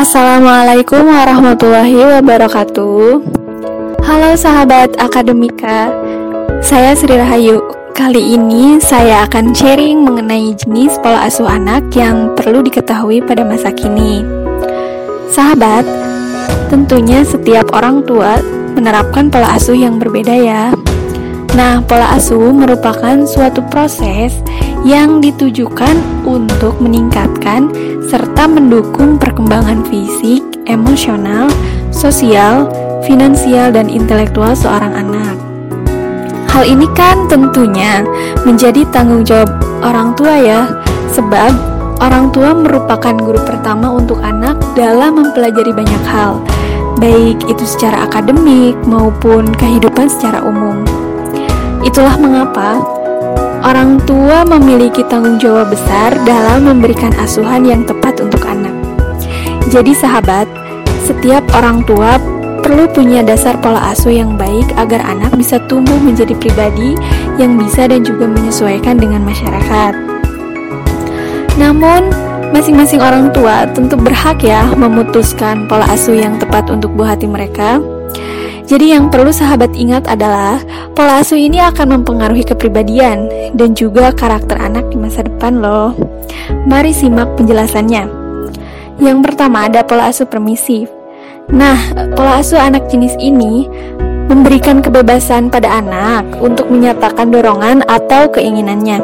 Assalamualaikum warahmatullahi wabarakatuh. Halo sahabat akademika, saya Sri Rahayu. Kali ini saya akan sharing mengenai jenis pola asuh anak yang perlu diketahui pada masa kini. Sahabat, tentunya setiap orang tua menerapkan pola asuh yang berbeda ya. Nah, pola asuh merupakan suatu proses yang ditujukan untuk meningkatkan serta mendukung perkembangan fisik, emosional, sosial, finansial, dan intelektual seorang anak. Hal ini kan tentunya menjadi tanggung jawab orang tua ya, sebab orang tua merupakan guru pertama untuk anak dalam mempelajari banyak hal, baik itu secara akademik maupun kehidupan secara umum. Itulah mengapa orang tua memiliki tanggung jawab besar dalam memberikan asuhan yang tepat untuk anak. Jadi, sahabat, setiap orang tua perlu punya dasar pola asuh yang baik agar anak bisa tumbuh menjadi pribadi yang bisa dan juga menyesuaikan dengan masyarakat. Namun, masing-masing orang tua tentu berhak ya memutuskan pola asuh yang tepat untuk buah hati mereka. Jadi yang perlu sahabat ingat adalah pola asuh ini akan mempengaruhi kepribadian dan juga karakter anak di masa depan loh. Mari simak penjelasannya. Yang pertama ada pola asuh permisif. Nah, pola asuh anak jenis ini memberikan kebebasan pada anak untuk menyatakan dorongan atau keinginannya.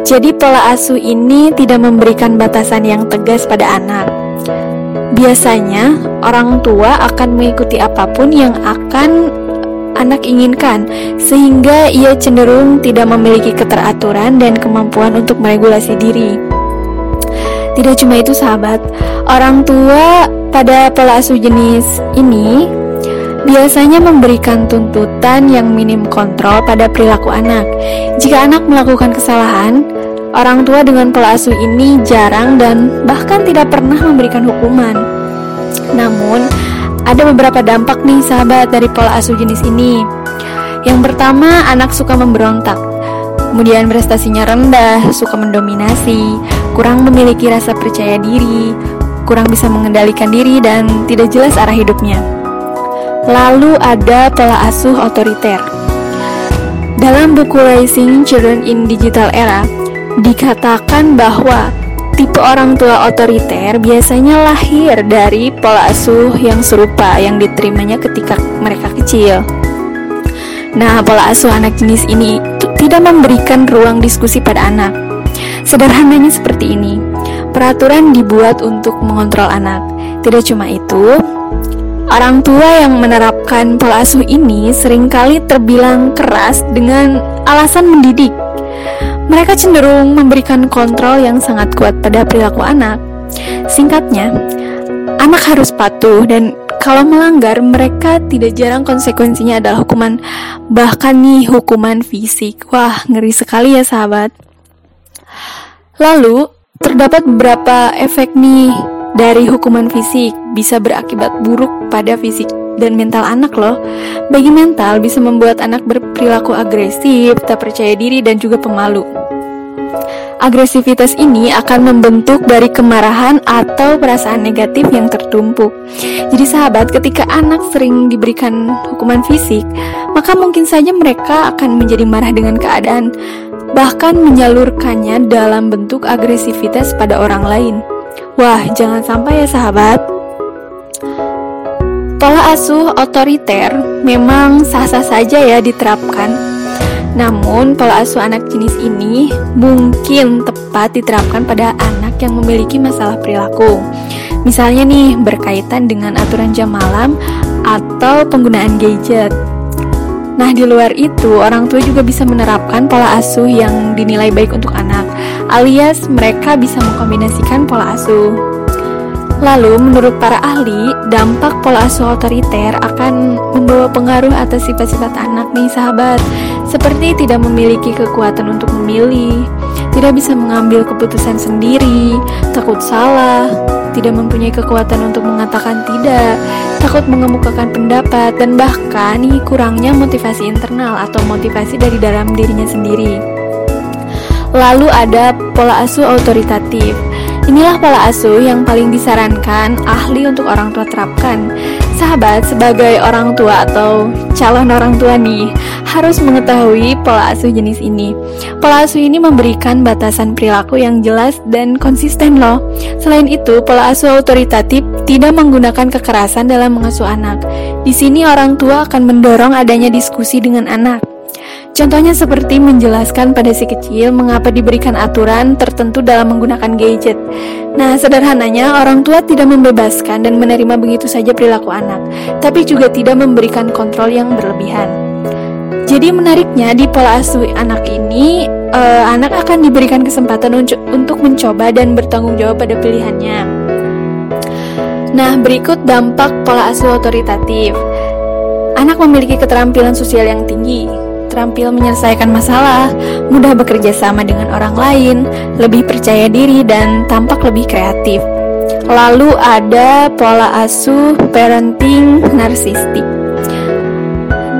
Jadi pola asuh ini tidak memberikan batasan yang tegas pada anak Biasanya, orang tua akan mengikuti apa pun yang akan anak inginkan, sehingga ia cenderung tidak memiliki keteraturan dan kemampuan untuk meregulasi diri. Tidak cuma itu, sahabat, orang tua pada pola asuh jenis ini biasanya memberikan tuntutan yang minim kontrol pada perilaku anak. Jika anak melakukan kesalahan, Orang tua dengan pola asuh ini jarang dan bahkan tidak pernah memberikan hukuman. Namun, ada beberapa dampak nih sahabat dari pola asuh jenis ini. Yang pertama, anak suka memberontak. Kemudian prestasinya rendah, suka mendominasi, kurang memiliki rasa percaya diri, kurang bisa mengendalikan diri dan tidak jelas arah hidupnya. Lalu ada pola asuh otoriter. Dalam buku Raising Children in Digital Era, Dikatakan bahwa tipe orang tua otoriter biasanya lahir dari pola asuh yang serupa yang diterimanya ketika mereka kecil. Nah, pola asuh anak jenis ini tidak memberikan ruang diskusi pada anak. Sederhananya seperti ini. Peraturan dibuat untuk mengontrol anak. Tidak cuma itu, orang tua yang menerapkan pola asuh ini sering kali terbilang keras dengan alasan mendidik mereka cenderung memberikan kontrol yang sangat kuat pada perilaku anak. Singkatnya, anak harus patuh dan kalau melanggar mereka tidak jarang konsekuensinya adalah hukuman bahkan nih hukuman fisik. Wah, ngeri sekali ya sahabat. Lalu, terdapat beberapa efek nih dari hukuman fisik bisa berakibat buruk pada fisik dan mental anak loh. Bagi mental bisa membuat anak berperilaku agresif, tak percaya diri dan juga pemalu. Agresivitas ini akan membentuk dari kemarahan atau perasaan negatif yang tertumpuk. Jadi sahabat, ketika anak sering diberikan hukuman fisik, maka mungkin saja mereka akan menjadi marah dengan keadaan, bahkan menyalurkannya dalam bentuk agresivitas pada orang lain. Wah, jangan sampai ya sahabat. Pola asuh otoriter memang sah-sah saja ya diterapkan. Namun, pola asuh anak jenis ini mungkin tepat diterapkan pada anak yang memiliki masalah perilaku. Misalnya nih, berkaitan dengan aturan jam malam atau penggunaan gadget. Nah, di luar itu, orang tua juga bisa menerapkan pola asuh yang dinilai baik untuk anak, alias mereka bisa mengkombinasikan pola asuh. Lalu, menurut para ahli, dampak pola asuh otoriter akan membawa pengaruh atas sifat-sifat anak nih sahabat, seperti tidak memiliki kekuatan untuk memilih, tidak bisa mengambil keputusan sendiri, takut salah, tidak mempunyai kekuatan untuk mengatakan tidak, takut mengemukakan pendapat, dan bahkan nih kurangnya motivasi internal atau motivasi dari dalam dirinya sendiri. Lalu ada pola asuh otoritatif Inilah pola asuh yang paling disarankan ahli untuk orang tua terapkan. Sahabat, sebagai orang tua atau calon orang tua nih, harus mengetahui pola asuh jenis ini. Pola asuh ini memberikan batasan perilaku yang jelas dan konsisten loh. Selain itu, pola asuh otoritatif tidak menggunakan kekerasan dalam mengasuh anak. Di sini orang tua akan mendorong adanya diskusi dengan anak. Contohnya seperti menjelaskan pada si kecil mengapa diberikan aturan tertentu dalam menggunakan gadget. Nah, sederhananya orang tua tidak membebaskan dan menerima begitu saja perilaku anak, tapi juga tidak memberikan kontrol yang berlebihan. Jadi menariknya di pola asuh anak ini, eh, anak akan diberikan kesempatan untuk mencoba dan bertanggung jawab pada pilihannya. Nah, berikut dampak pola asuh otoritatif. Anak memiliki keterampilan sosial yang tinggi, terampil menyelesaikan masalah, mudah bekerja sama dengan orang lain, lebih percaya diri, dan tampak lebih kreatif. Lalu ada pola asuh parenting narsistik.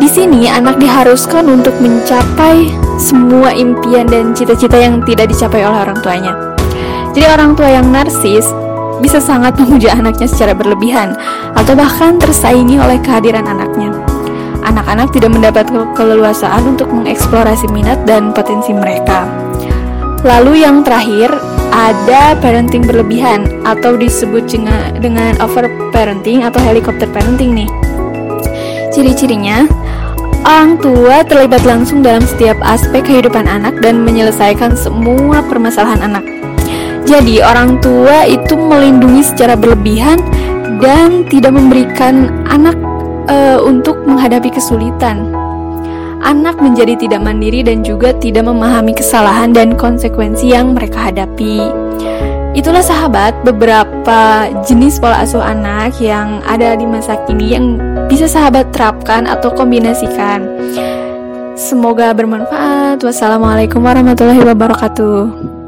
Di sini anak diharuskan untuk mencapai semua impian dan cita-cita yang tidak dicapai oleh orang tuanya. Jadi orang tua yang narsis bisa sangat memuja anaknya secara berlebihan atau bahkan tersaingi oleh kehadiran anaknya anak-anak tidak mendapat keleluasaan untuk mengeksplorasi minat dan potensi mereka. Lalu yang terakhir ada parenting berlebihan atau disebut dengan over parenting atau helikopter parenting nih. Ciri-cirinya Orang tua terlibat langsung dalam setiap aspek kehidupan anak dan menyelesaikan semua permasalahan anak. Jadi, orang tua itu melindungi secara berlebihan dan tidak memberikan anak untuk menghadapi kesulitan. Anak menjadi tidak mandiri dan juga tidak memahami kesalahan dan konsekuensi yang mereka hadapi. Itulah sahabat beberapa jenis pola asuh anak yang ada di masa kini yang bisa sahabat terapkan atau kombinasikan. Semoga bermanfaat. Wassalamualaikum warahmatullahi wabarakatuh.